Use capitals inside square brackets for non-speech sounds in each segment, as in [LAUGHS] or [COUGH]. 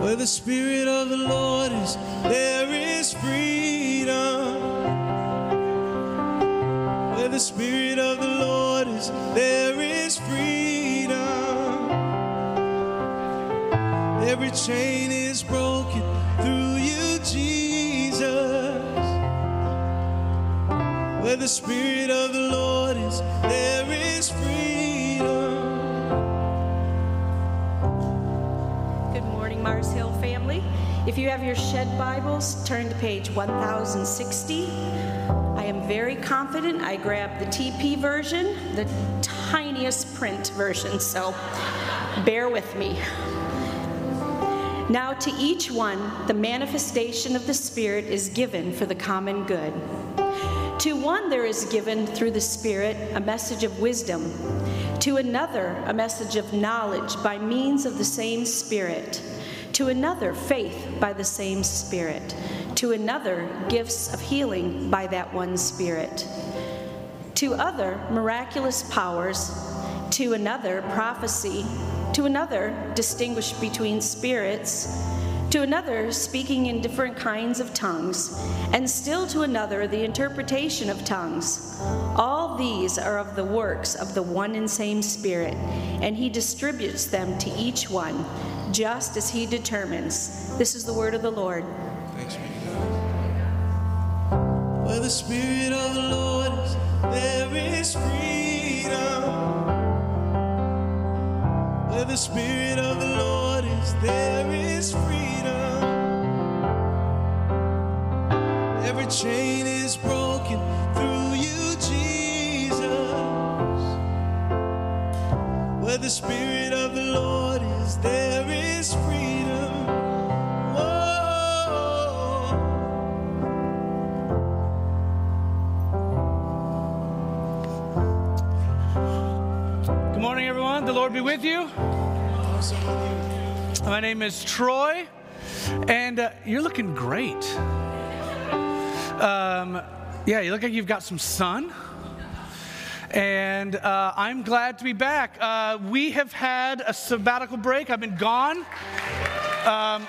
Where the Spirit of the Lord is, there is freedom. Where the Spirit of the Lord is, there is freedom. Every chain is broken through you, Jesus. Where the Spirit of the If you have your shed Bibles, turn to page 1060. I am very confident I grabbed the TP version, the tiniest print version, so bear with me. Now, to each one, the manifestation of the Spirit is given for the common good. To one, there is given through the Spirit a message of wisdom, to another, a message of knowledge by means of the same Spirit, to another, faith by the same Spirit, to another, gifts of healing by that one Spirit, to other, miraculous powers, to another, prophecy, to another, distinguish between spirits, to another, speaking in different kinds of tongues, and still to another, the interpretation of tongues. All these are of the works of the one and same Spirit, and He distributes them to each one, just as He determines. This is the word of the Lord. Thanks be to God. Where the Spirit of the Lord is, there is freedom. Where the Spirit of the Lord is, there is freedom. Every chain is broken through you, Jesus. Where the Spirit be with you. My name is Troy, and uh, you're looking great. Um, yeah, you look like you've got some sun. And uh, I'm glad to be back. Uh, we have had a sabbatical break. I've been gone. Um,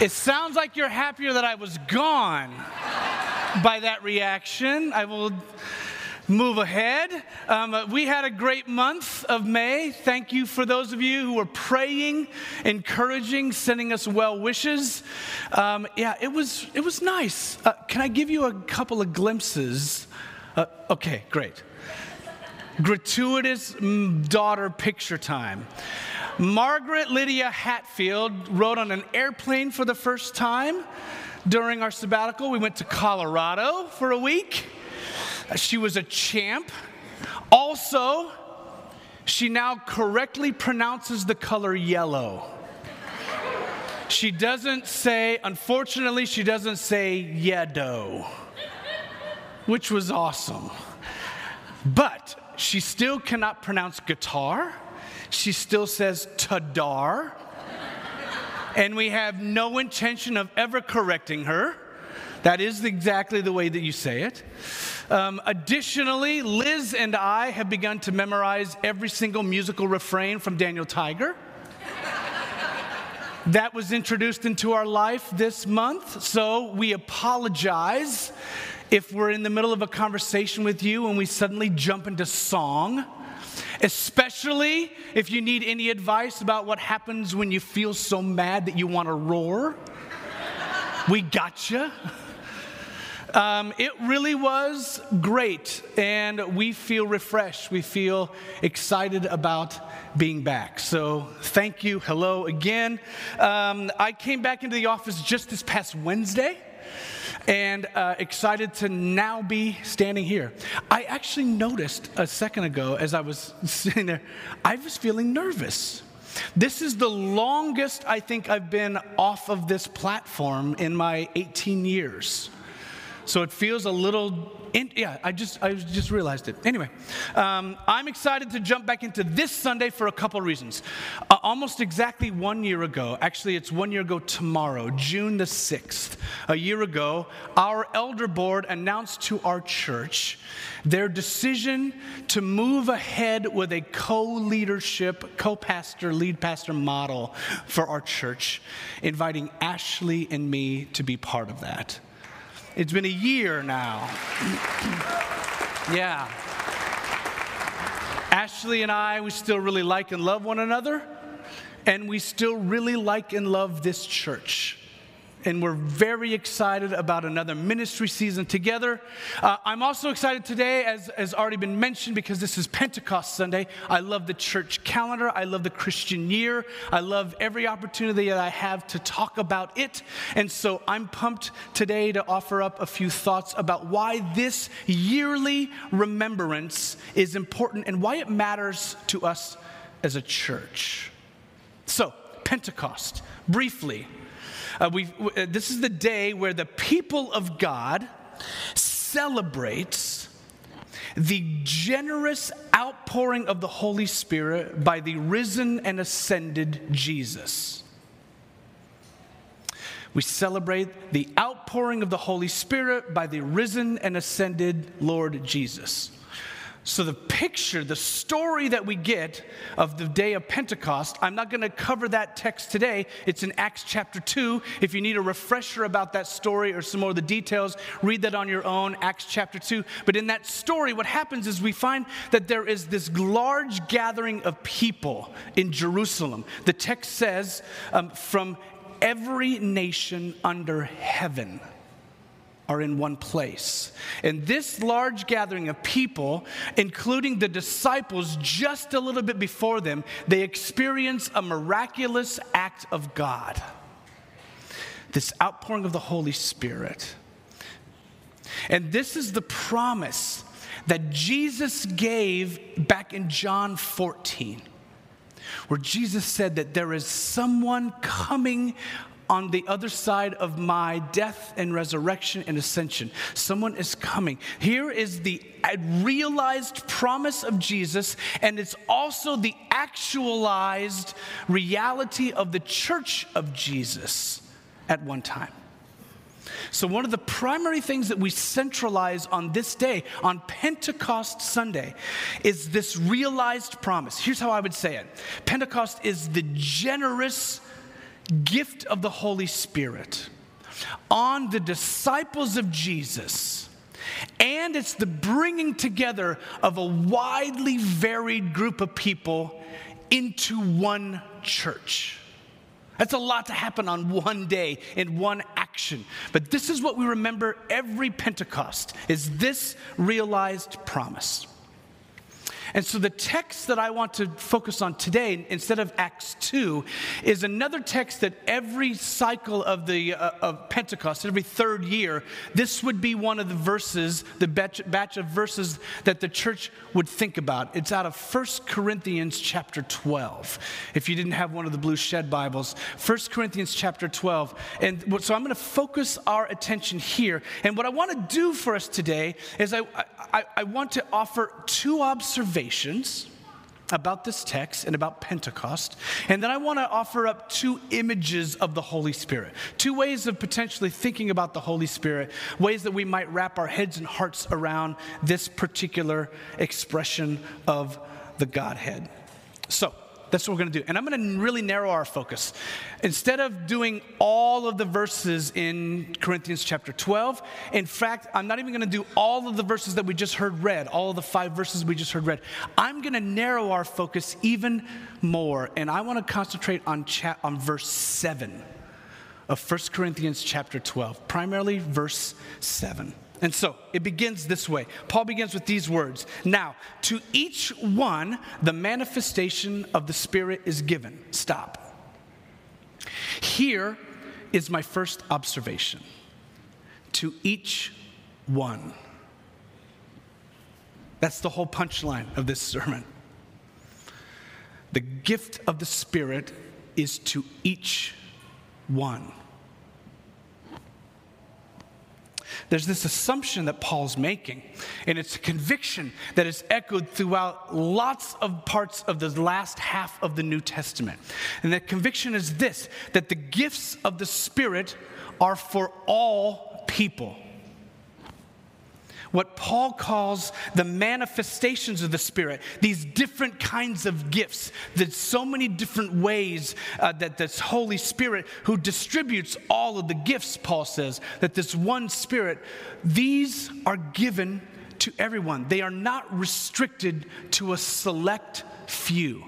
it sounds like you're happier that I was gone by that reaction. I will move ahead. Um, uh, we had a great month of May. Thank you for those of you who were praying, encouraging, sending us well wishes. Um, yeah, it was it was nice. Uh, can I give you a couple of glimpses? Uh, okay, great. Gratuitous mm, daughter picture time. Margaret Lydia Hatfield rode on an airplane for the first time during our sabbatical. We went to Colorado for a week. She was a champ. Also, she now correctly pronounces the color yellow. She doesn't say, unfortunately, she doesn't say yellow, which was awesome. But she still cannot pronounce guitar. She still says tadar. And we have no intention of ever correcting her. That is exactly the way that you say it. Um, additionally, Liz and I have begun to memorize every single musical refrain from Daniel Tiger. that was introduced into our life this month, so we apologize if we're in the middle of a conversation with you and we suddenly jump into song. Especially if you need any advice about what happens when you feel so mad that you want to roar. We gotcha. Um, it really was great, and we feel refreshed. We feel excited about being back. So, thank you. Hello again. Um, I came back into the office just this past Wednesday and uh, excited to now be standing here. I actually noticed a second ago as I was [LAUGHS] sitting there, I was feeling nervous. This is the longest I think I've been off of this platform in my 18 years. So it feels a little. In, yeah, I just I just realized it. Anyway, um, I'm excited to jump back into this Sunday for a couple reasons. Uh, almost exactly one year ago, actually, it's one year ago tomorrow, June the sixth. A year ago, our elder board announced to our church their decision to move ahead with a co-leadership, co-pastor, lead pastor model for our church, inviting Ashley and me to be part of that. It's been a year now. yeah. Ashley and I, we still really like and love one another, and we still really like and love this church and we're very excited about another ministry season together. Uh, I'm also excited today, as has already been mentioned, because this is Pentecost Sunday. I love the church calendar, I love the Christian year, I love every opportunity that I have to talk about it. And so I'm pumped today to offer up a few thoughts about why this yearly remembrance is important and why it matters to us as a church. So, Pentecost, briefly. Uh, we, uh, this is the day where the people of God celebrates the generous outpouring of the Holy Spirit by the risen and ascended Jesus. We celebrate the outpouring of the Holy Spirit by the risen and ascended Lord Jesus. So, the picture, the story that we get of the day of Pentecost, I'm not going to cover that text today. It's in Acts chapter 2. If you need a refresher about that story or some more of the details, read that on your own, Acts chapter 2. But in that story, what happens is we find that there is this large gathering of people in Jerusalem. The text says, um, from every nation under heaven are in one place. And this large gathering of people, including the disciples just a little bit before them, they experience a miraculous act of God. This outpouring of the Holy Spirit. And this is the promise that Jesus gave back in John 14 where Jesus said that there is someone coming on the other side of my death and resurrection and ascension. Someone is coming. Here is the realized promise of Jesus, and it's also the actualized reality of the church of Jesus at one time. So, one of the primary things that we centralize on this day, on Pentecost Sunday, is this realized promise. Here's how I would say it Pentecost is the generous gift of the Holy Spirit on the disciples of Jesus. And it's the bringing together of a widely varied group of people into one church. That's a lot to happen on one day in one action. But this is what we remember every Pentecost is this realized promise. And so the text that I want to focus on today, instead of Acts 2, is another text that every cycle of the uh, of Pentecost, every third year, this would be one of the verses, the batch, batch of verses that the church would think about. It's out of 1 Corinthians chapter 12. If you didn't have one of the blue shed Bibles, 1 Corinthians chapter 12. And so I'm going to focus our attention here. And what I want to do for us today is I, I, I want to offer two observations observations about this text and about Pentecost. And then I want to offer up two images of the Holy Spirit, two ways of potentially thinking about the Holy Spirit, ways that we might wrap our heads and hearts around this particular expression of the Godhead. So, that's what we're going to do. And I'm going to really narrow our focus. Instead of doing all of the verses in Corinthians chapter 12, in fact, I'm not even going to do all of the verses that we just heard read, all of the five verses we just heard read. I'm going to narrow our focus even more. And I want to concentrate on, cha- on verse 7 of 1 Corinthians chapter 12, primarily verse 7. And so it begins this way. Paul begins with these words Now, to each one, the manifestation of the Spirit is given. Stop. Here is my first observation. To each one. That's the whole punchline of this sermon. The gift of the Spirit is to each one. There's this assumption that Paul's making, and it's a conviction that is echoed throughout lots of parts of the last half of the New Testament. And that conviction is this that the gifts of the Spirit are for all people what Paul calls the manifestations of the Spirit, these different kinds of gifts. There's so many different ways uh, that this Holy Spirit, who distributes all of the gifts, Paul says, that this one Spirit, these are given to everyone. They are not restricted to a select few.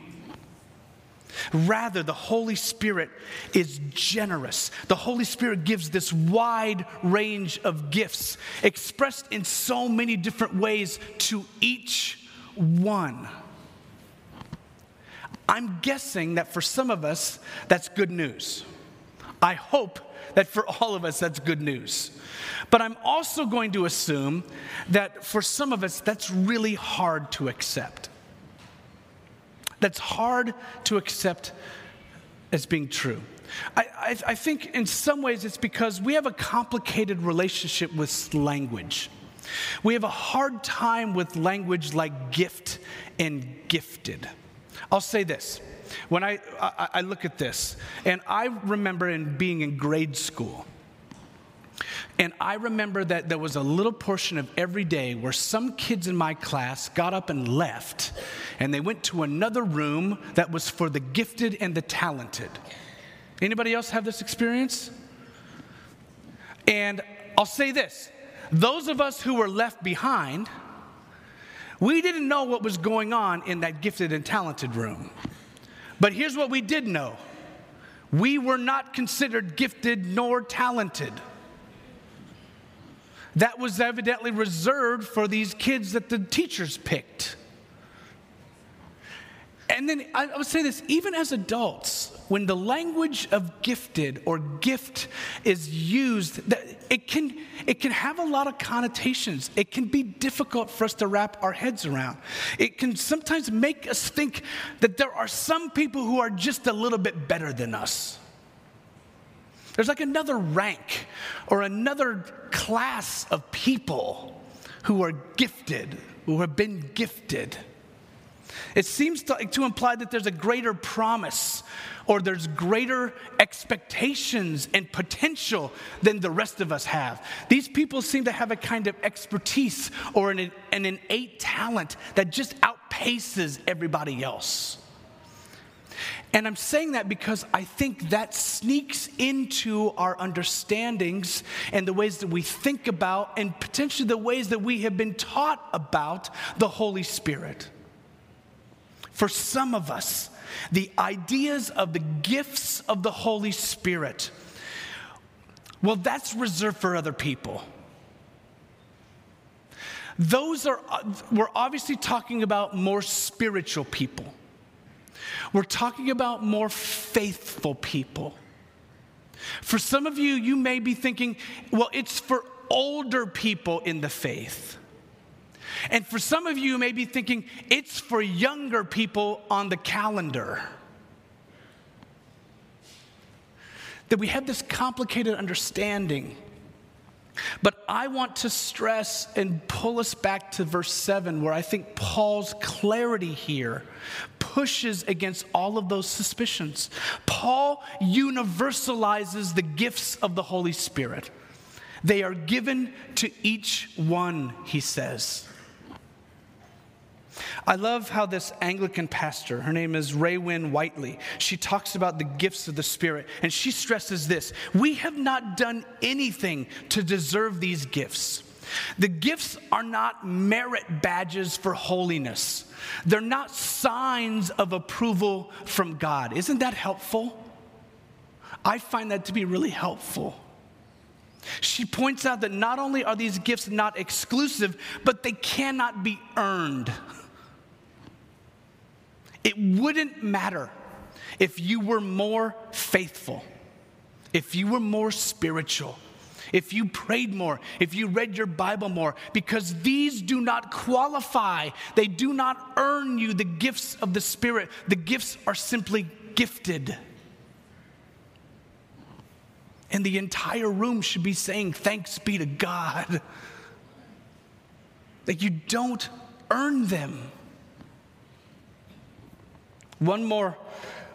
Rather, the Holy Spirit is generous. The Holy Spirit gives this wide range of gifts expressed in so many different ways to each one. I'm guessing that for some of us, that's good news. I hope that for all of us, that's good news. But I'm also going to assume that for some of us, that's really hard to accept that's hard to accept as being true. I, I, I, think in some ways it's because we have a complicated relationship with language. We have a hard time with language like gift and gifted. I'll say this. When I, I, I look at this, and I remember in being in grade school, and I remember that there was a little portion of every day where some kids in my class got up and left, and they went to another room that was for the gifted and the talented. Anybody else have this experience? And I'll say this those of us who were left behind, we didn't know what was going on in that gifted and talented room. But here's what we did know we were not considered gifted nor talented that was evidently reserved for these kids that the teachers picked. And then I would say this even as adults, when the language of gifted or gift is used, it can, it can have a lot of connotations. It can be difficult for us to wrap our heads around. It can sometimes make us think that there are some people who are just a little bit better than us. There's like another rank or another class of people who are gifted, who have been gifted. It seems to, to, imply that there's a greater promise or there's greater expectations and potential than the rest of us have. These people seem to have a kind of expertise or an, an innate talent that just outpaces everybody else. And I'm saying that because I think that sneaks into our understandings and the ways that we think about, and potentially the ways that we have been taught about the Holy Spirit. For some of us, the ideas of the gifts of the Holy Spirit, well, that's reserved for other people. Those are, we're obviously talking about more spiritual people. We're talking about more faithful people. For some of you, you may be thinking, well, it's for older people in the faith. And for some of you, you may be thinking, it's for younger people on the calendar. That we have this complicated understanding but I want to stress and pull us back to verse 7, where I think Paul's clarity here pushes against all of those suspicions. Paul universalizes the gifts of the Holy Spirit, they are given to each one, he says. I love how this Anglican pastor, her name is Raewyn Whiteley, she talks about the gifts of the Spirit, and she stresses this We have not done anything to deserve these gifts. The gifts are not merit badges for holiness. They're not signs of approval from God. Isn't that helpful? I find that to be really helpful. She points out that not only are these gifts not exclusive, but they cannot be earned. It wouldn't matter if you were more faithful, if you were more spiritual, if you prayed more, if you read your Bible more, because these do not qualify. They do not earn you the gifts of the Spirit. The gifts are simply gifted. And the entire room should be saying, Thanks be to God. That you don't earn them. One more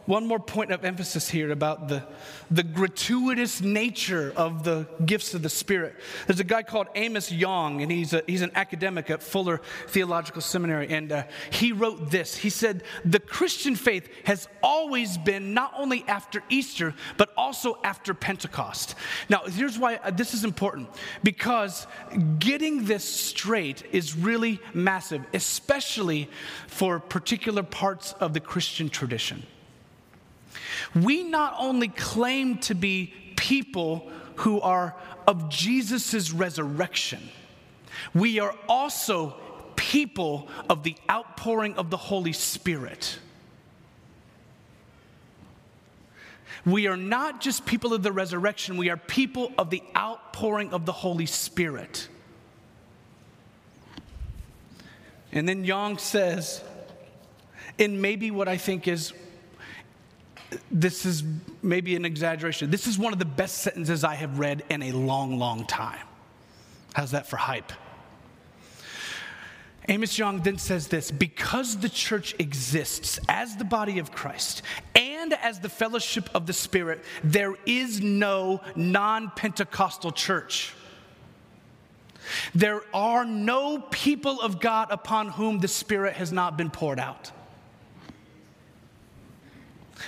one more point of emphasis here about the, the gratuitous nature of the gifts of the Spirit. There's a guy called Amos Yong, and he's, a, he's an academic at Fuller Theological Seminary, and uh, he wrote this. He said, The Christian faith has always been not only after Easter, but also after Pentecost. Now, here's why uh, this is important because getting this straight is really massive, especially for particular parts of the Christian tradition we not only claim to be people who are of Jesus' resurrection, we are also people of the outpouring of the Holy Spirit. We are not just people of the resurrection, we are people of the outpouring of the Holy Spirit. And then Yong says, and maybe what I think is this is maybe an exaggeration. This is one of the best sentences I have read in a long, long time. How's that for hype? Amos Yong then says this because the church exists as the body of Christ and as the fellowship of the Spirit, there is no non Pentecostal church. There are no people of God upon whom the Spirit has not been poured out.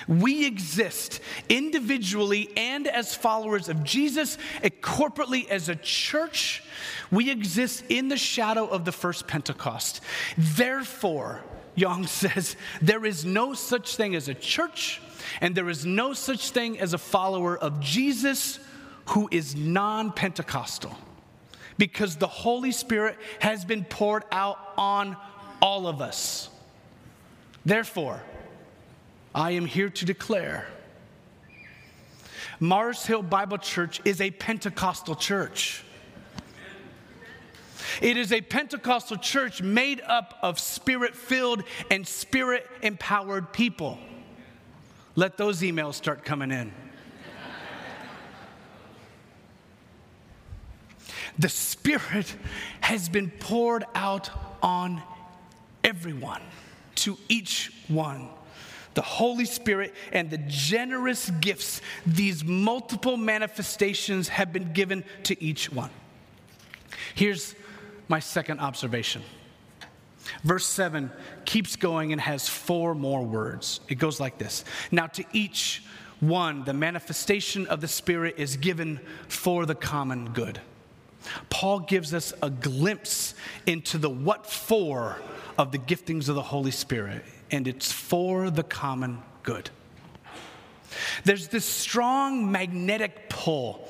We exist individually and as followers of Jesus, and corporately as a church. We exist in the shadow of the first Pentecost. Therefore, Yong [LAUGHS] says, there is no such thing as a church, and there is no such thing as a follower of Jesus who is non Pentecostal. Because the Holy Spirit has been poured out on all of us. Therefore, I am here to declare Mars Hill Bible Church is a Pentecostal church. It is a Pentecostal church made up of spirit filled and spirit empowered people. Let those emails start coming in. the Spirit has been poured out on everyone, to each one the Holy Spirit and the generous gifts, these multiple manifestations have been given to each one. Here's my second observation. Verse 7 keeps going and has four more words. It goes like this Now, to each one, the manifestation of the Spirit is given for the common good. Paul gives us a glimpse into the what for of the giftings of the Holy Spirit and it's for the common good. There's this strong magnetic pull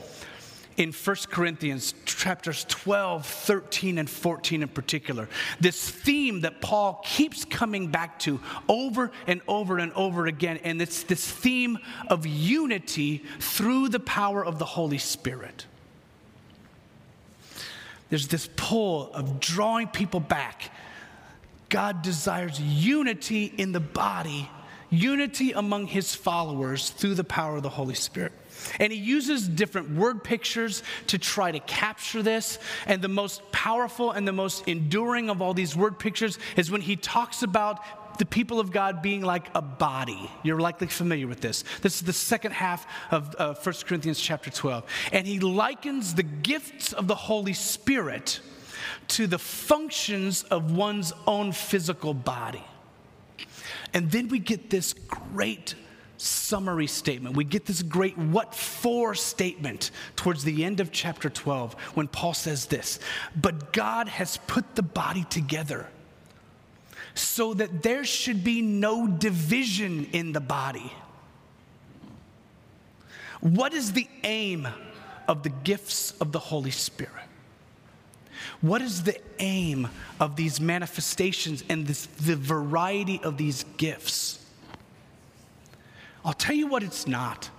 in 1 Corinthians chapters 12, 13, and 14 in particular. This theme that Paul keeps coming back to over and over and over again, and it's this theme of unity through the power of the Holy Spirit. There's this pull of drawing people back God desires unity in the body, unity among his followers through the power of the Holy Spirit. And he uses different word pictures to try to capture this. And the most powerful and the most enduring of all these word pictures is when he talks about the people of God being like a body. You're likely familiar with this. This is the second half of uh, 1 Corinthians chapter 12. And he likens the gifts of the Holy Spirit to the functions of one's own physical body. And then we get this great summary statement. We get this great what for statement towards the end of chapter 12 when Paul says this But God has put the body together so that there should be no division in the body. What is the aim of the gifts of the Holy Spirit? What is the aim of these manifestations and this, the variety of these gifts? I'll tell you what it's not.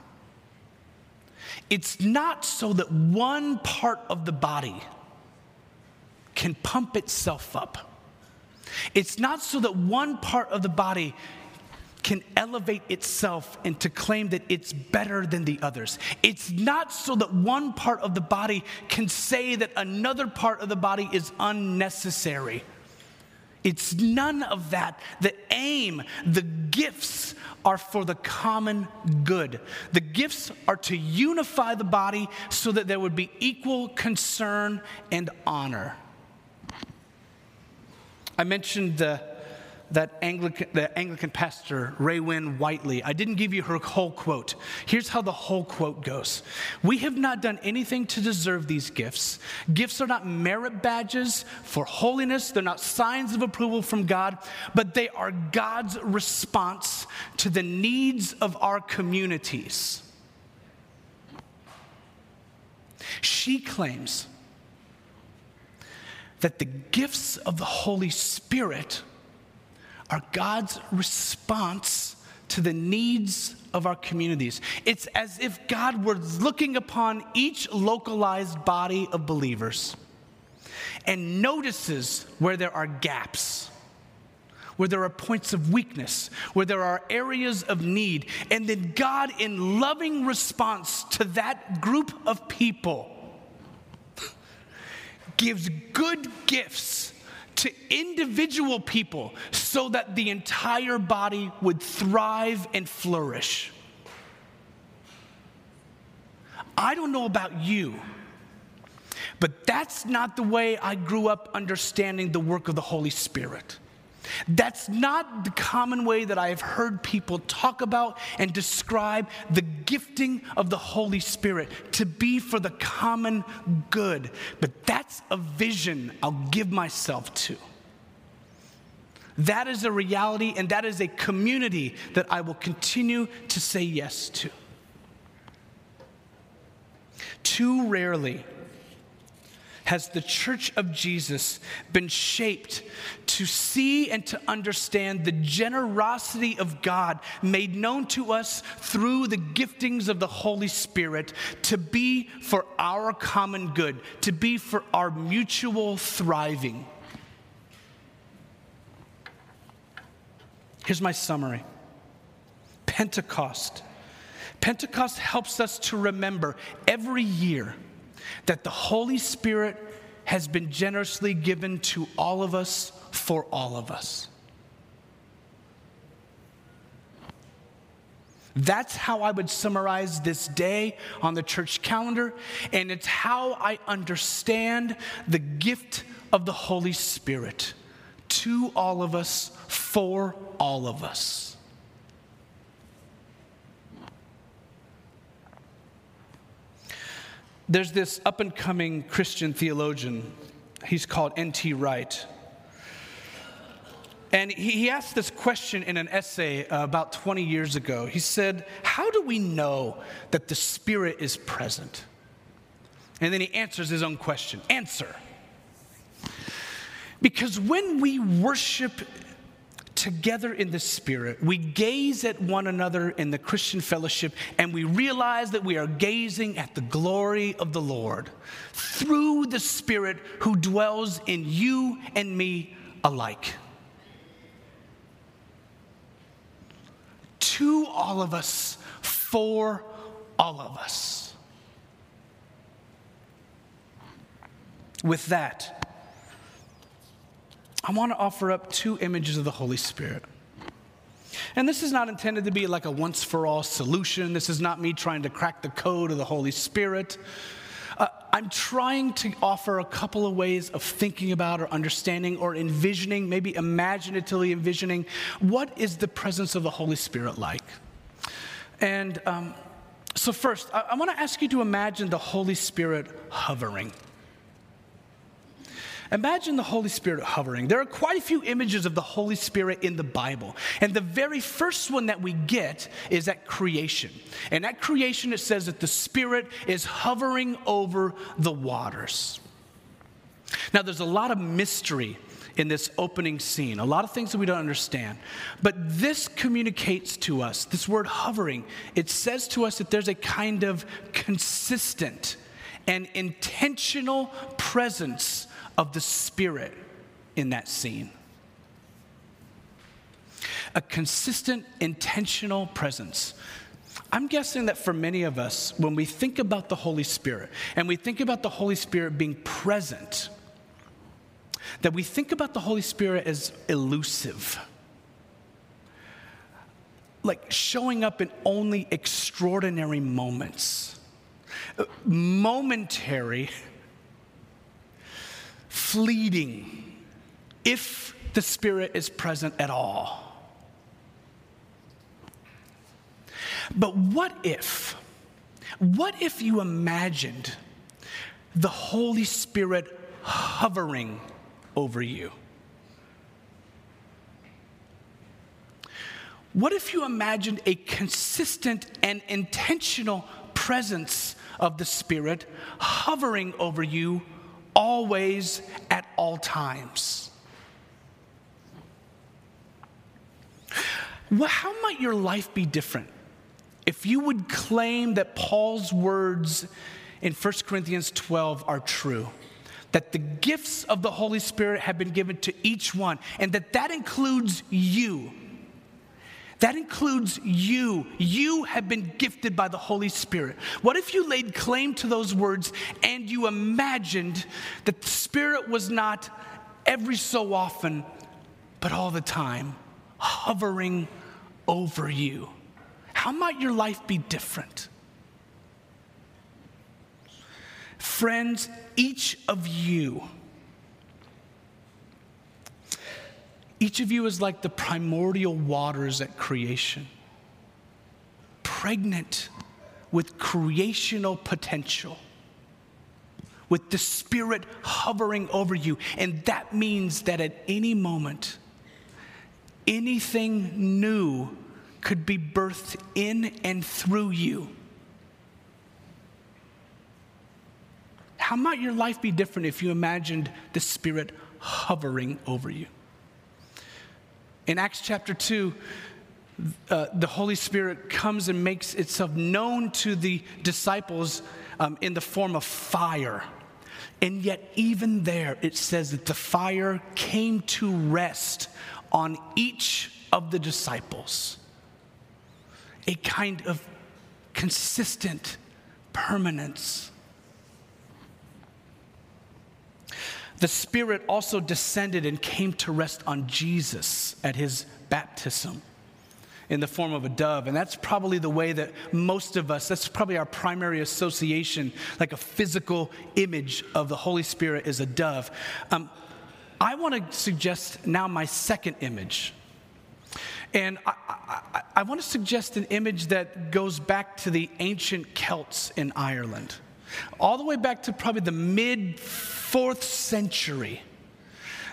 It's not so that one part of the body can pump itself up. It's not so that one part of the body can elevate itself and to claim that it's better than the others. It's not so that one part of the body can say that another part of the body is unnecessary. It's none of that. The aim, the gifts are for the common good. The gifts are to unify the body so that there would be equal concern and honor. I mentioned the that Anglican, the Anglican pastor, Raewyn Whiteley. I didn't give you her whole quote. Here's how the whole quote goes We have not done anything to deserve these gifts. Gifts are not merit badges for holiness, they're not signs of approval from God, but they are God's response to the needs of our communities. She claims that the gifts of the Holy Spirit are God's response to the needs of our communities. It's as if God were looking upon each localized body of believers and notices where there are gaps, where there are points of weakness, where there are areas of need. And then God, in loving response to that group of people, gives good gifts to individual people so that the entire body would thrive and flourish. I don't know about you, but that's not the way I grew up understanding the work of the Holy Spirit. That's not the common way that I have heard people talk about and describe the gifting of the Holy Spirit to be for the common good. But that's a vision I'll give myself to. That is a reality, and that is a community that I will continue to say yes to. Too rarely has the church of Jesus been shaped to see and to understand the generosity of God made known to us through the giftings of the Holy Spirit to be for our common good, to be for our mutual thriving. Here's my summary Pentecost. Pentecost helps us to remember every year that the Holy Spirit has been generously given to all of us for all of us. That's how I would summarize this day on the church calendar, and it's how I understand the gift of the Holy Spirit to all of us, for all of us. There's this up and coming Christian theologian. He's called N.T. Wright. And he asked this question in an essay uh, about 20 years ago. He said, How do we know that the Spirit is present? And then he answers his own question Answer. Because when we worship together in the Spirit, we gaze at one another in the Christian fellowship and we realize that we are gazing at the glory of the Lord through the Spirit who dwells in you and me alike. To all of us, for all of us. With that, I want to offer up two images of the Holy Spirit. And this is not intended to be like a once for all solution. This is not me trying to crack the code of the Holy Spirit. Uh, I'm trying to offer a couple of ways of thinking about or understanding or envisioning, maybe imaginatively envisioning, what is the presence of the Holy Spirit like? And um, so, first, I, I want to ask you to imagine the Holy Spirit hovering. Imagine the Holy Spirit hovering. There are quite a few images of the Holy Spirit in the Bible. And the very first one that we get is at creation. And at creation, it says that the Spirit is hovering over the waters. Now, there's a lot of mystery in this opening scene, a lot of things that we don't understand. But this communicates to us, this word hovering, it says to us that there's a kind of consistent and intentional presence of the Spirit in that scene. a consistent, intentional presence. I'm guessing that for many of us, when we think about the Holy Spirit and we think about the Holy Spirit being present, that we think about the Holy Spirit as elusive, like showing up in only extraordinary moments, uh, momentary, fleeting, if the Spirit is present at all. But what if, what if you imagined the Holy Spirit hovering over you? What if you imagined a consistent and intentional presence of the Spirit hovering over you always at all times? Well, how might your life be different if you would claim that Paul's words in 1 Corinthians 12 are true? That the gifts of the Holy Spirit have been given to each one, and that that includes you. That includes you. You have been gifted by the Holy Spirit. What if you laid claim to those words and you imagined that the Spirit was not every so often, but all the time, hovering over you? How might your life be different? Friends, each of you, each of you is like the primordial waters at creation, pregnant with creational potential, with the Spirit hovering over you. And that means that at any moment, anything new could be birthed in and through you. How might your life be different if you imagined the Spirit hovering over you? In Acts chapter 2, uh, the Holy Spirit comes and makes itself known to the disciples um, in the form of fire. And yet, even there, it says that the fire came to rest on each of the disciples. A kind of consistent permanence. The Spirit also descended and came to rest on Jesus at his baptism in the form of a dove. And that's probably the way that most of us, that's probably our primary association, like a physical image of the Holy Spirit is a dove. Um, I want to suggest now my second image. And I, I, I want to suggest an image that goes back to the ancient Celts in Ireland, all the way back to probably the mid fourth century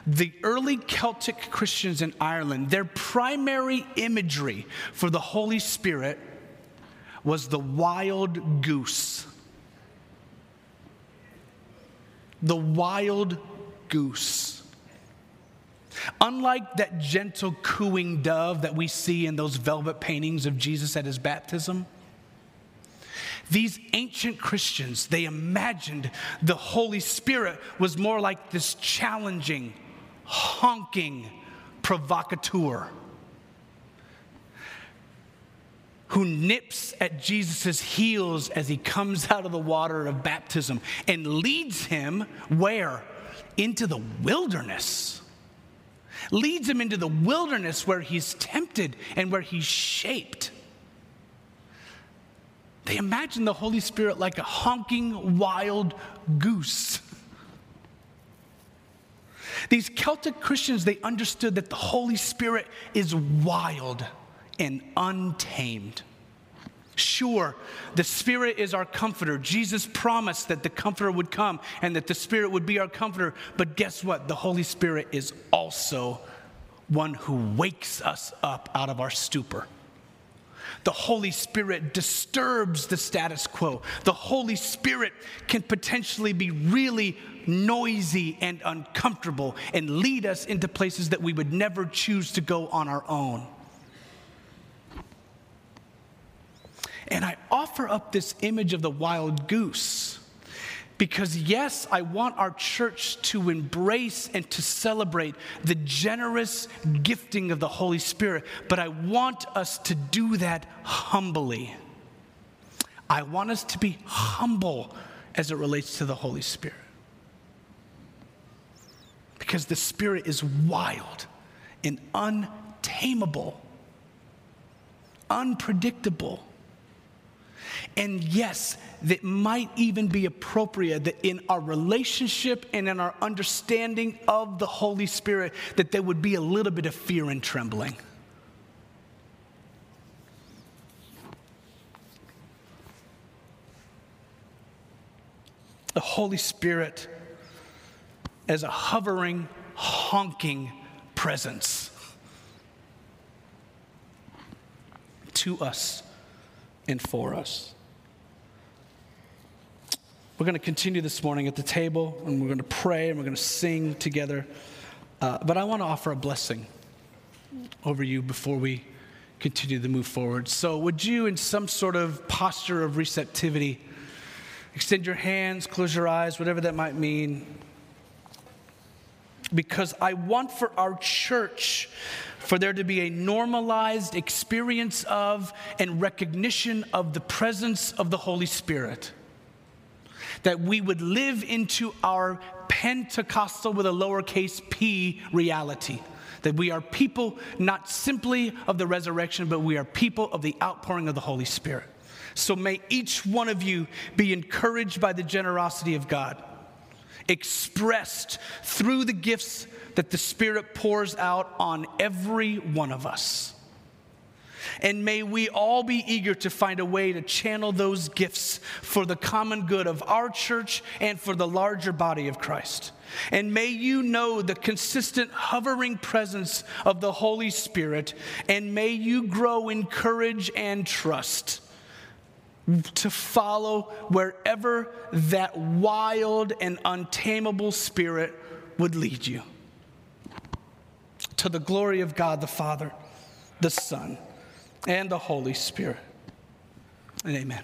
the early Celtic Christians in Ireland, their primary imagery for the Holy Spirit was the wild goose. The wild goose. Unlike that gentle cooing dove that we see in those velvet paintings of Jesus at his baptism, these ancient Christians, they imagined the Holy Spirit was more like this challenging, honking provocateur who nips at Jesus' heels as he comes out of the water of baptism and leads him where? Into the wilderness. Leads him into the wilderness where he's tempted and where he's shaped. They imagine the Holy Spirit like a honking wild goose. These Celtic Christians, they understood that the Holy Spirit is wild and untamed. Sure, the Spirit is our comforter. Jesus promised that the comforter would come and that the Spirit would be our comforter. But guess what? The Holy Spirit is also one who wakes us up out of our stupor. The Holy Spirit disturbs the status quo. The Holy Spirit can potentially be really noisy and uncomfortable and lead us into places that we would never choose to go on our own. And I offer up this image of the wild goose Because, yes, I want our church to embrace and to celebrate the generous gifting of the Holy Spirit, but I want us to do that humbly. I want us to be humble as it relates to the Holy Spirit. Because the Spirit is wild and untamable, unpredictable. And yes, that might even be appropriate that in our relationship and in our understanding of the Holy Spirit, that there would be a little bit of fear and trembling. The Holy Spirit as a hovering, honking presence to us and for us. We're going to continue this morning at the table and we're going to pray and we're going to sing together. Uh, but I want to offer a blessing over you before we continue to move forward. So, would you, in some sort of posture of receptivity, extend your hands, close your eyes, whatever that might mean? Because I want for our church for there to be a normalized experience of and recognition of the presence of the Holy Spirit. That we would live into our Pentecostal with a lowercase p reality. That we are people not simply of the resurrection, but we are people of the outpouring of the Holy Spirit. So may each one of you be encouraged by the generosity of God, expressed through the gifts that the Spirit pours out on every one of us. And may we all be eager to find a way to channel those gifts for the common good of our church and for the larger body of Christ. And may you know the consistent hovering presence of the Holy Spirit, and may you grow in courage and trust to follow wherever that wild and untamable spirit would lead you to the glory of God the Father, the Son, and the Holy Spirit. And amen.